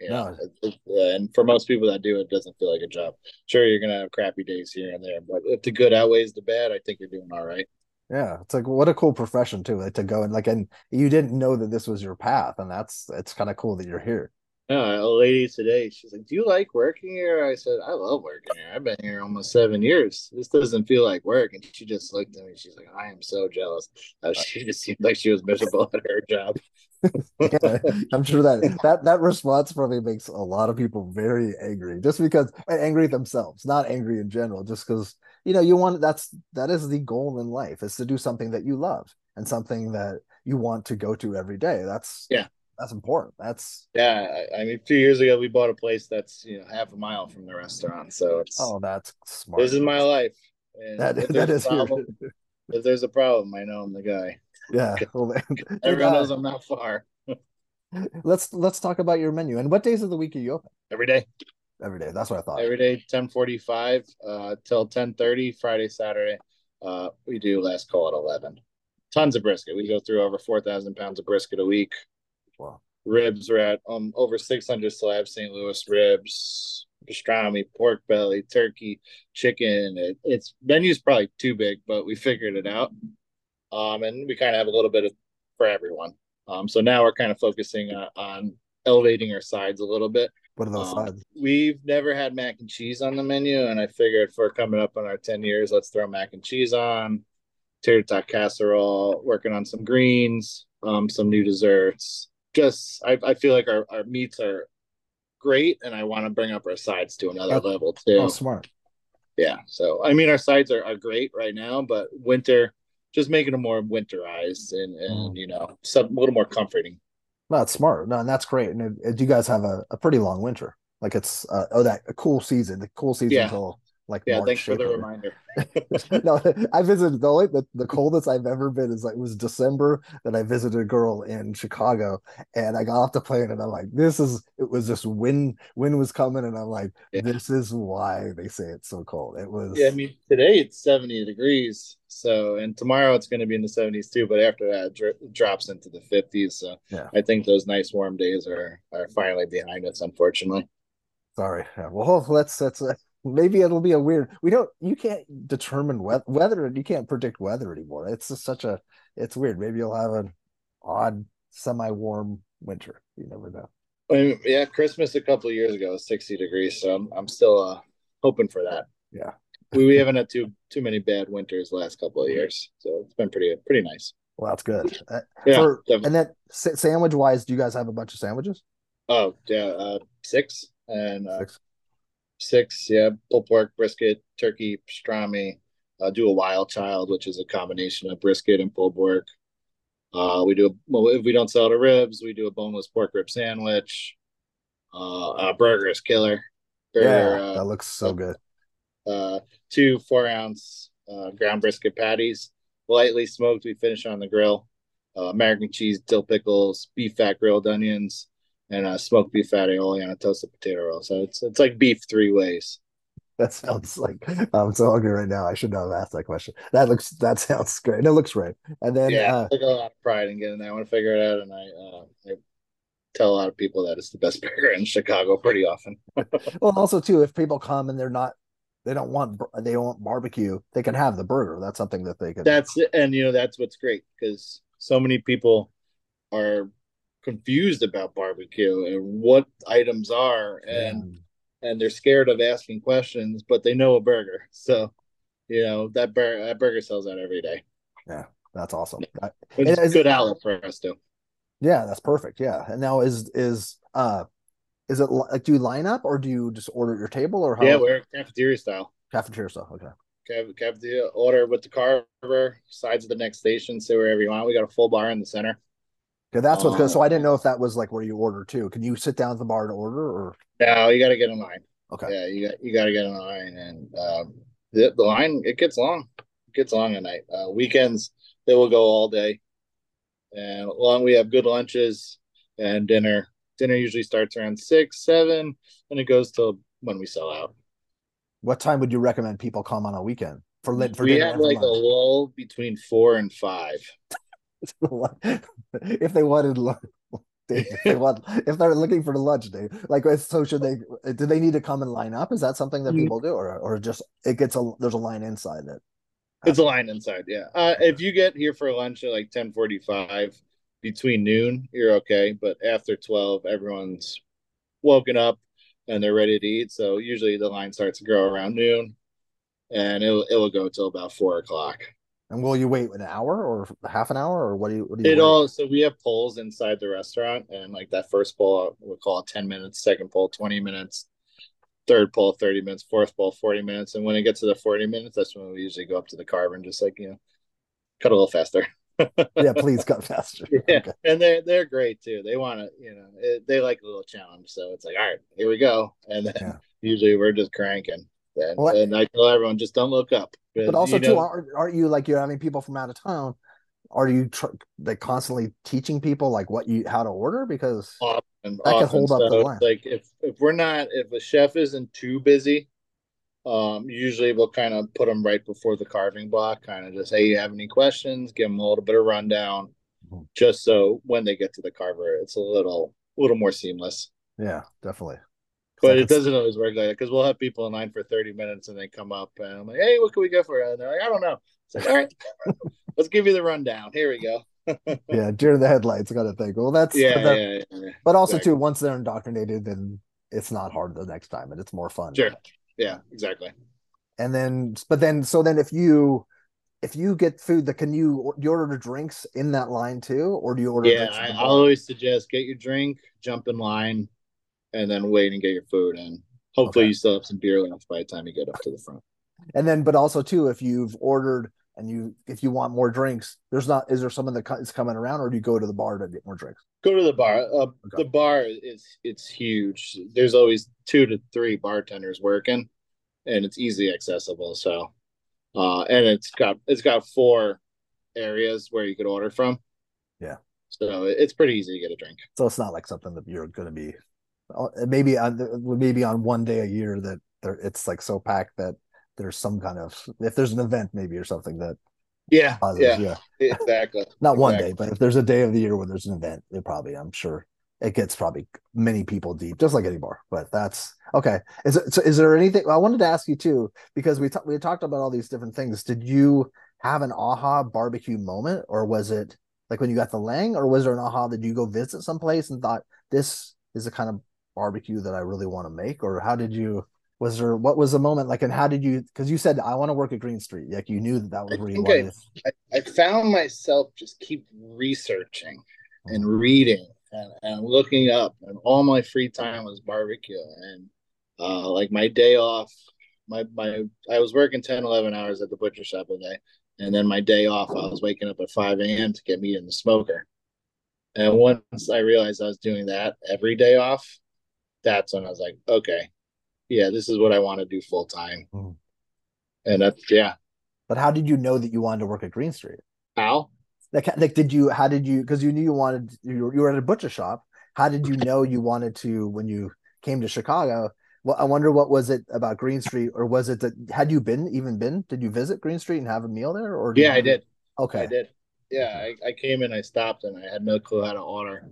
You know? no. and for most people that do, it doesn't feel like a job. Sure, you're gonna have crappy days here and there, but if the good outweighs the bad, I think you're doing all right. Yeah, it's like what a cool profession too, like to go and like, and you didn't know that this was your path, and that's it's kind of cool that you're here. Yeah, a lady today, she's like, "Do you like working here?" I said, "I love working here. I've been here almost seven years. This doesn't feel like work." And she just looked at me. She's like, "I am so jealous." Uh, she just seemed like she was miserable at her job. yeah, I'm sure that that that response probably makes a lot of people very angry, just because angry themselves, not angry in general, just because you know you want that's that is the goal in life is to do something that you love and something that you want to go to every day. That's yeah that's important. That's yeah. I mean, two years ago we bought a place that's you know half a mile from the restaurant, so it's oh, that's smart. This is my life. And that if that is problem, if there's a problem, I know I'm the guy. Yeah, well, everyone uh, knows I'm not far. let's let's talk about your menu and what days of the week are you open? Every day. Every day. That's what I thought. Every day, ten forty five uh, till ten thirty. Friday, Saturday. Uh, we do last call at eleven. Tons of brisket. We go through over four thousand pounds of brisket a week. Wow. Ribs are at um over 600 slabs, St. Louis ribs, pastrami, pork belly, turkey, chicken. It, it's menu's probably too big, but we figured it out. Um, and we kind of have a little bit of for everyone. Um, so now we're kind of focusing on, on elevating our sides a little bit. What are those um, sides? We've never had mac and cheese on the menu, and I figured for coming up on our 10 years, let's throw mac and cheese on, tater tot casserole, working on some greens, um, some new desserts, just I, I feel like our, our meats are great and I want to bring up our sides to another oh, level too. Oh smart. Yeah. So I mean our sides are, are great right now, but winter just making them more winterized and, and mm. you know some a little more comforting. No, that's smart. No, and that's great. And it, it, you guys have a, a pretty long winter. Like it's uh, oh that a cool season. The cool season yeah. until like yeah March, thanks for the reminder. No i visited the only the, the coldest i've ever been is like it was december that i visited a girl in chicago and i got off the plane and i'm like this is it was just wind wind was coming and i'm like yeah. this is why they say it's so cold. It was yeah i mean today it's 70 degrees so and tomorrow it's going to be in the 70s too but after that it drops into the 50s so yeah. I think those nice warm days are are finally behind us unfortunately. Sorry. Yeah, well let's let's uh, maybe it'll be a weird we don't you can't determine weather weather you can't predict weather anymore. It's just such a it's weird. Maybe you'll have an odd semi-warm winter. You never know. I mean, yeah christmas a couple of years ago was 60 degrees so i'm, I'm still uh hoping for that. Yeah. We, we haven't had too too many bad winters last couple of years so it's been pretty pretty nice. Well that's good. Uh, yeah for, and then sandwich wise do you guys have a bunch of sandwiches? Oh yeah uh six and uh, six six, yeah, pulled pork, brisket, turkey, pastrami. Uh, do a wild child, which is a combination of brisket and pulled pork. Uh, we do a, well, if we don't sell the ribs, we do a boneless pork rib sandwich. Uh, a burger is killer. Burger, yeah, uh, that looks so good. Uh, two four ounce uh, ground brisket patties, lightly smoked. We finish on the grill. Uh, American cheese, dill pickles, beef fat grilled onions, and uh, smoked beef aioli on a toasted potato roll. So it's it's like beef three ways. That sounds like I'm so hungry right now. I should not have asked that question. That looks that sounds great. And it looks great. And then yeah, uh, I take a lot of pride in getting that. I want to figure it out, and I uh, I tell a lot of people that it's the best burger in Chicago pretty often. well, also too, if people come and they're not they don't want they don't want barbecue, they can have the burger. That's something that they can. That's and you know that's what's great because so many people are confused about barbecue and what items are and yeah. and they're scared of asking questions but they know a burger. So you know that burger that burger sells out every day. Yeah that's awesome. It's a good outlet for us too. Yeah that's perfect. Yeah. And now is is uh is it like do you line up or do you just order your table or how yeah we're cafeteria style. Cafeteria style okay. Cafeteria order with the carver sides of the next station sit wherever you want. We got a full bar in the center Okay, that's what's good. So I didn't know if that was like where you order too. Can you sit down at the bar and order or? No, you got to get in line. Okay. Yeah, you got you got to get in line, and um, the the line it gets long. It gets long at night. Uh, weekends they will go all day, and long we have good lunches and dinner. Dinner usually starts around six, seven, and it goes till when we sell out. What time would you recommend people come on a weekend for for we dinner have and for like a lull between four and five. if they wanted lunch, Dave, if they want, if they're looking for the lunch, Dave, like so should they? Do they need to come and line up? Is that something that Mm. people do, or or just it gets a there's a line inside that? It's a line inside, yeah. Uh, if you get here for lunch at like ten forty five, between noon, you're okay. But after twelve, everyone's woken up and they're ready to eat. So usually the line starts to grow around noon, and it it will go till about four o'clock. And will you wait an hour or half an hour, or what do you? What do you It wait? all so we have poles inside the restaurant, and like that first pole, we'll call it ten minutes. Second pole, twenty minutes. Third pole, thirty minutes. Fourth pole, forty minutes. And when it gets to the forty minutes, that's when we usually go up to the and just like you know, cut a little faster. yeah, please cut faster. Yeah, Okay. and they're they're great too. They want to, you know, it, they like a little challenge. So it's like, all right, here we go. And then Yeah. usually we're just cranking. And, Well, and I tell everyone, just don't look up. But also you too, aren't, aren't you like you're having people from out of town? Are you tr- like constantly teaching people like what you how to order because often, That often. hold up the line. Like if if we're not, if a chef isn't too busy, um, usually we'll kind of put them right before the carving block. Kind of just, hey, you have any questions? Give them a little bit of rundown, Mhm. just so when they get to the carver, it's a little little more seamless. yeah, definitely. But it doesn't always work like that because we'll have people in line for 30 minutes and they come up and I'm like, hey, what can we get for you? And they're like, I don't know. It's like, all right, let's give you the rundown. Here we go. Yeah, deer in the headlights kind of thing. Well, that's Yeah, that- yeah, yeah. but also exactly. too once they're indoctrinated, then it's not hard the next time and it's more fun. Sure. Yeah, exactly. And then, but then, so then if you if you get food that can you do you order drinks in that line too, or do you order? Yeah, I, I always suggest get your drink, jump in line, and then wait and get your food. And hopefully Okay. you still have some beer left by the time you get up to the front. And then, but also too, if you've ordered and you if you want more drinks, there's not is there someone that co- coming around, or do you go to the bar to get more drinks? Go to the bar. Uh, Okay. The bar is it's huge. There's always two to three bartenders working, and it's easily accessible. So, uh, and it's got it's got four areas where you could order from. Yeah. So it's pretty easy to get a drink. So it's not like something that you're going to be Uh, maybe on maybe on one day a year that there it's like so packed that there's some kind of if there's an event maybe or something that Yeah, causes, yeah, yeah. Exactly. not one day but if there's a day of the year where there's an event it probably i'm sure it gets probably many people deep just like any bar but that's okay. Is it so is there anything i wanted to ask you too because we, ta- we talked about all these different things. Did you have an aha barbecue moment or was it like when you got the lang or was there an aha that you go visit someplace and thought this is the kind of barbecue that i really want to make or how did you was there what was the moment like and how did you because you said i want to work at green street like you knew that that was I where you I- wanted I, I found myself just keep researching and Mm-hmm. reading and, and looking up and all my free time was barbecue and uh like my day off my my I was working 10 11 hours at the butcher shop a day and then my day off I was waking up at 5 a.m. to get meat in the smoker and once I realized I was doing that every day off that's when I was like okay yeah this is what I want to do full time Mhm. and that's yeah. But how did you know that you wanted to work at green street? How? Like like did you how did you because you knew you wanted you were, you were at a butcher shop. How did you know you wanted to when you came to chicago? Well i wonder what was it about green street or was it that had you been even been? Did you visit green street and have a meal there or yeah you, I did. Okay. I did. Yeah, I, I came in, I stopped, and I had no clue how to order.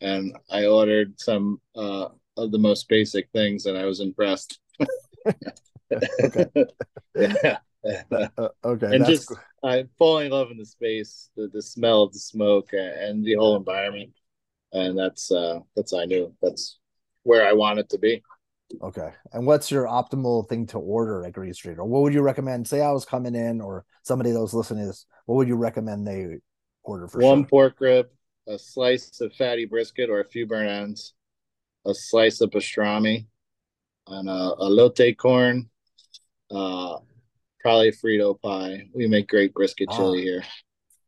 And I ordered some uh, of the most basic things, and I was impressed. Okay. yeah. Uh, okay and just cool. I falling in love in the space, the, the smell of the smoke, and the whole environment. And that's uh that's I knew that's where I wanted to be. okay and what's your optimal thing to order at green street or what would you recommend say i was coming in or somebody that was listening to this what would you recommend they order for One sure pork rib, a slice of fatty brisket or a few burnt ends, a slice of pastrami, and a, a lotte corn, uh, probably Frito pie. We make great brisket Ah. chili here.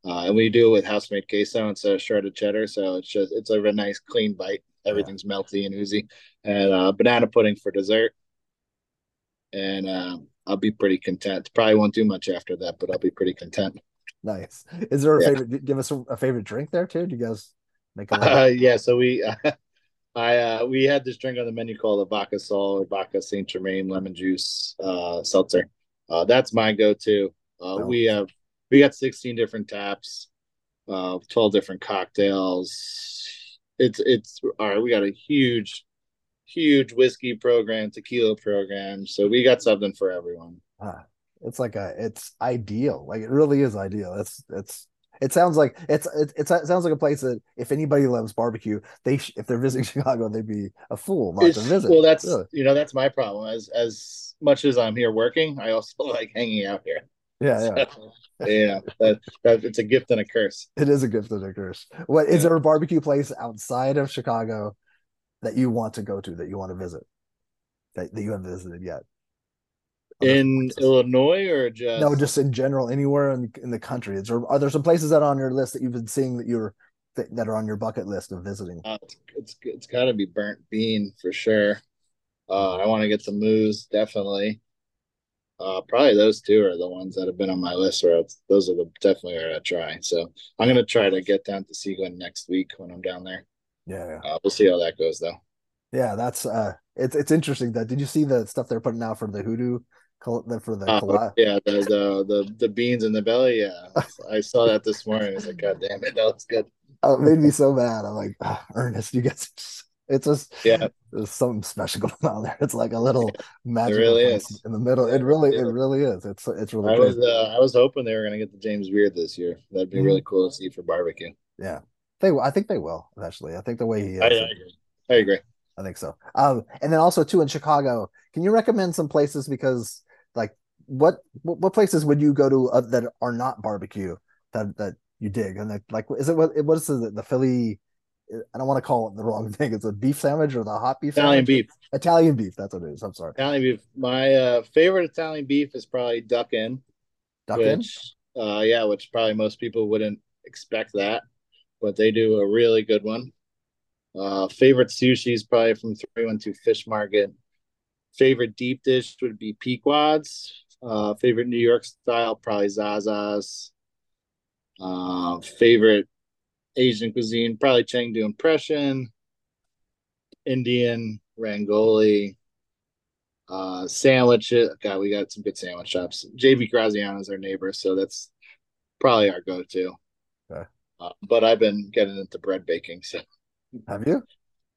Uh, and we do it with house made queso instead of shredded cheddar. So it's just, it's a nice clean bite. Everything's melty and oozy. And uh, banana pudding for dessert. and uh, I'll be pretty content. Probably won't do much after that, but I'll be pretty content. Nice. Is there a Yeah. favorite? Give us a, a favorite drink there too. Do you guys make a? Uh, yeah, so we I uh, we had this drink on the menu called the Vodka Sol or Vodka Saint Germain lemon juice uh, seltzer. Uh, that's my go-to. Uh, Oh. We have we got 16 different taps, uh, 12 different cocktails. It's it's all right. We got a huge, huge whiskey program, tequila program. So we got something for everyone. Ah, it's like a. It's ideal. Like it really is ideal. It's it's. It sounds like it's it, it sounds like a place that if anybody loves barbecue, they sh- if they're visiting Chicago, they'd be a fool not to visit. well, that's Really. you know that's my problem. As as much as I'm here working, I also like hanging out here. yeah, yeah. So, yeah, that, that it's a gift and a curse. It is a gift and a curse. What is Yeah. there a barbecue place outside of Chicago that you want to go to that you want to visit that, that you haven't visited yet? In. Illinois or just no, just in general, anywhere in in the country. Is there are there some places that are on your list that you've been seeing that you're that, that are on your bucket list of visiting? uh, it's it's, it's got to be burnt bean for sure. Uh, I want to get the moose definitely. Uh, probably those two are the ones that have been on my list. Where those are the definitely where I try. So I'm gonna try to get down to Seguin next week when I'm down there. Yeah, yeah, Uh, we'll see how that goes though. yeah. That's uh, it's it's interesting that. Did you see the stuff they're putting out for the hoodoo, for the Uh, yeah, the, the the the beans in the belly. Yeah, I saw that this morning. It's like, God damn it, that looks good. Oh, it made me so mad. I'm like, ah, Ernest, you guys, it's just Yeah, there's something special going on there. It's like a little magic really in the middle. It Yeah, really, it it is. really is. It's it's really I was uh, I was hoping they were gonna get the James Beard this year. That'd be Mhm. really cool to see for barbecue. Yeah, they. I think they will eventually. I think the way he is, I, I agree. I agree. I think so. Um, and then also too in Chicago, can you recommend some places because like what what, places would you go to uh, that are not barbecue that that you dig and like is it what what is the the Philly? I don't want to call it the wrong thing. It's a beef sandwich or the hot beef Italian sandwich? beef. Italian beef. That's what it is. I'm sorry. Italian beef. My uh, favorite Italian beef is probably Duck Inn. Duck Inn? uh, yeah, which probably most people wouldn't expect that, but they do a really good one. Uh, favorite sushi is probably from 312 Fish Market. Favorite deep dish would be Pequod's. Uh, favorite New York style, probably Zaza's. Uh, favorite Asian cuisine, probably Chengdu Impression. Indian, Rangoli. Uh, sandwiches. God, we got some good sandwich shops. JP Graziano is our neighbor, so that's probably our go-to. Okay. Uh, but I've been getting into bread baking, so Have you?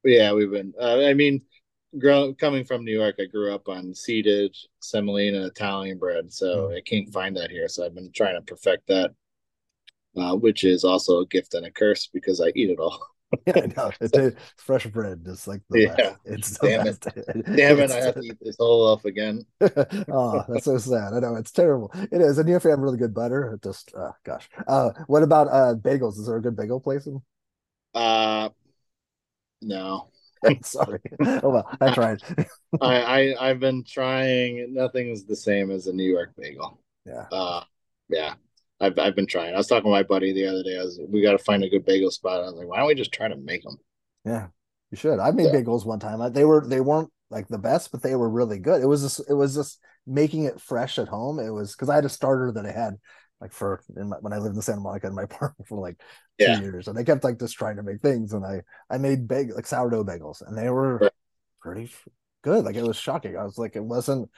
yeah, we've been. Uh, I mean, grow, coming from New York, I grew up on seeded semolina Italian bread, so I can't find that here. So I've been trying to perfect that, uh, which is also a gift and a curse because I eat it all. Yeah, know. It's a fresh bread. It's like the Yeah. best. It's the Damn it. Damn it, I have to eat this whole off again. oh, that's so sad. I know it's terrible. It is. And you have really good butter, it just uh gosh. Uh what about uh bagels? Is there a good bagel place in Uh, no, sorry. Oh well, I tried. I, I I've been trying. Nothing's the same as a New York bagel. yeah. Uh, yeah, I've I've been trying. I was talking to my buddy the other day. I was we got to find a good bagel spot. I was like, why don't we just try to make them? Yeah. You should. I made Yeah. bagels one time. They were they weren't like the best, but they were really good. It was just it was just making it fresh at home. It was because I had a starter that I had like for in my, when I lived in Santa Monica in my apartment for like Yeah. years, and I kept like just trying to make things, and I I made bag like sourdough bagels, and they were Right. pretty good. Like it was shocking. I was like, it wasn't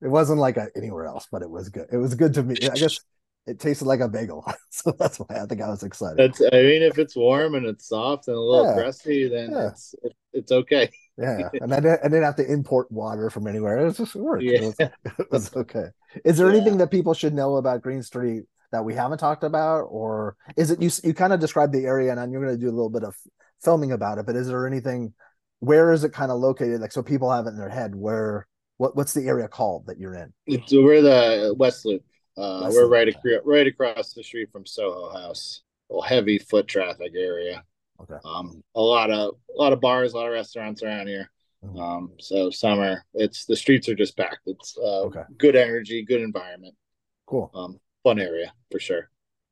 it wasn't like a, anywhere else, but it was good. It was good to me. I guess it tasted like a bagel, so that's why I think I was excited. That's I mean, if it's warm and it's soft and a little Yeah. crusty, then Yeah. it's it, it's okay. Yeah, and I didn't, I didn't have to import water from anywhere. It was just it worked. It, was, Yeah. it was okay. Is there Yeah. anything that people should know about Green Street that we haven't talked about, or is it you? You kind of described the area, and then you're going to do a little bit of filming about it. But is there anything? Where is it kind of located? Like so, people have it in their head. Where? What? What's the area called that you're in? It's, we're the West Loop. Uh, West we're Loop, right across right across the street from Soho House. Well, heavy foot traffic area. Okay. Um, a lot of a lot of bars, a lot of restaurants around here. Mhm. Um, so summer, it's the streets are just packed. It's uh, Okay. good energy, good environment, Cool. um, fun area for sure.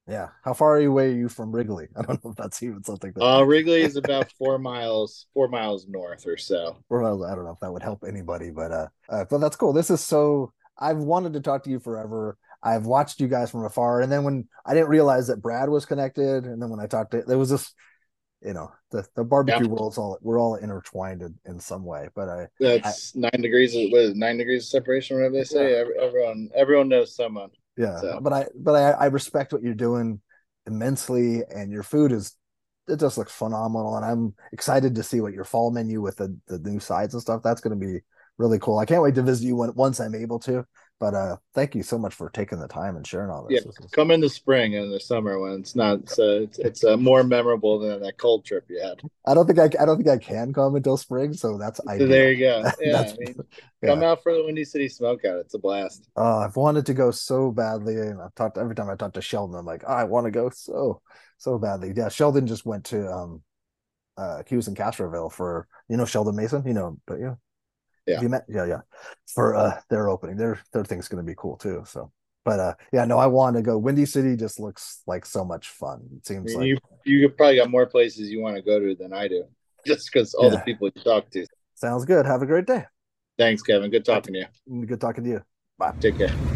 Yeah. How far away are you from Wrigley? I don't know if that's even something. That uh, Wrigley is about four miles, four miles north or so. Four miles. I don't know if that would help anybody, but uh, uh, but that's cool. This is so. I've wanted to talk to you forever. I've watched you guys from afar, and then when I didn't realize that Brad was connected, and then when I talked to, there was this, you know, the the barbecue yeah. world's all we're all intertwined in, in some way. But I that's I, nine degrees. What is it, nine degrees of separation? Whatever they say. Yeah. Everyone everyone knows someone. Yeah, so. but I but I, I respect what you're doing immensely, and your food is it just looks phenomenal, and I'm excited to see what your fall menu with the the new sides and stuff. That's going to be really cool. I can't wait to visit you when, once I'm able to. But uh, thank you so much for taking the time and sharing all this. Yeah, this come in the spring and the summer when it's not so it's, it's uh, more memorable than that cold trip you had. I don't think I, I don't think I can come until spring, so that's ideal. there you go. Yeah, I mean, yeah. come out for the Windy City Smokeout. It's a blast. Uh, I've wanted to go so badly, and I've talked every time I talk to Sheldon. I'm like, oh, I want to go so so badly. Yeah, Sheldon just went to um, uh, he was in Castroville for you know Sheldon Mason, you know, but yeah, yeah. Met, yeah, yeah. For uh their opening. Their their thing's gonna be cool too. So but uh yeah, no, I want to go. Windy City just looks like so much fun. It seems I mean, like you you probably got more places you want to go to than I do. Just because all yeah. the people you talk to. Sounds good. Have a great day. Thanks, Kevin. Good talking to you. Good talking to you. Bye. Take care.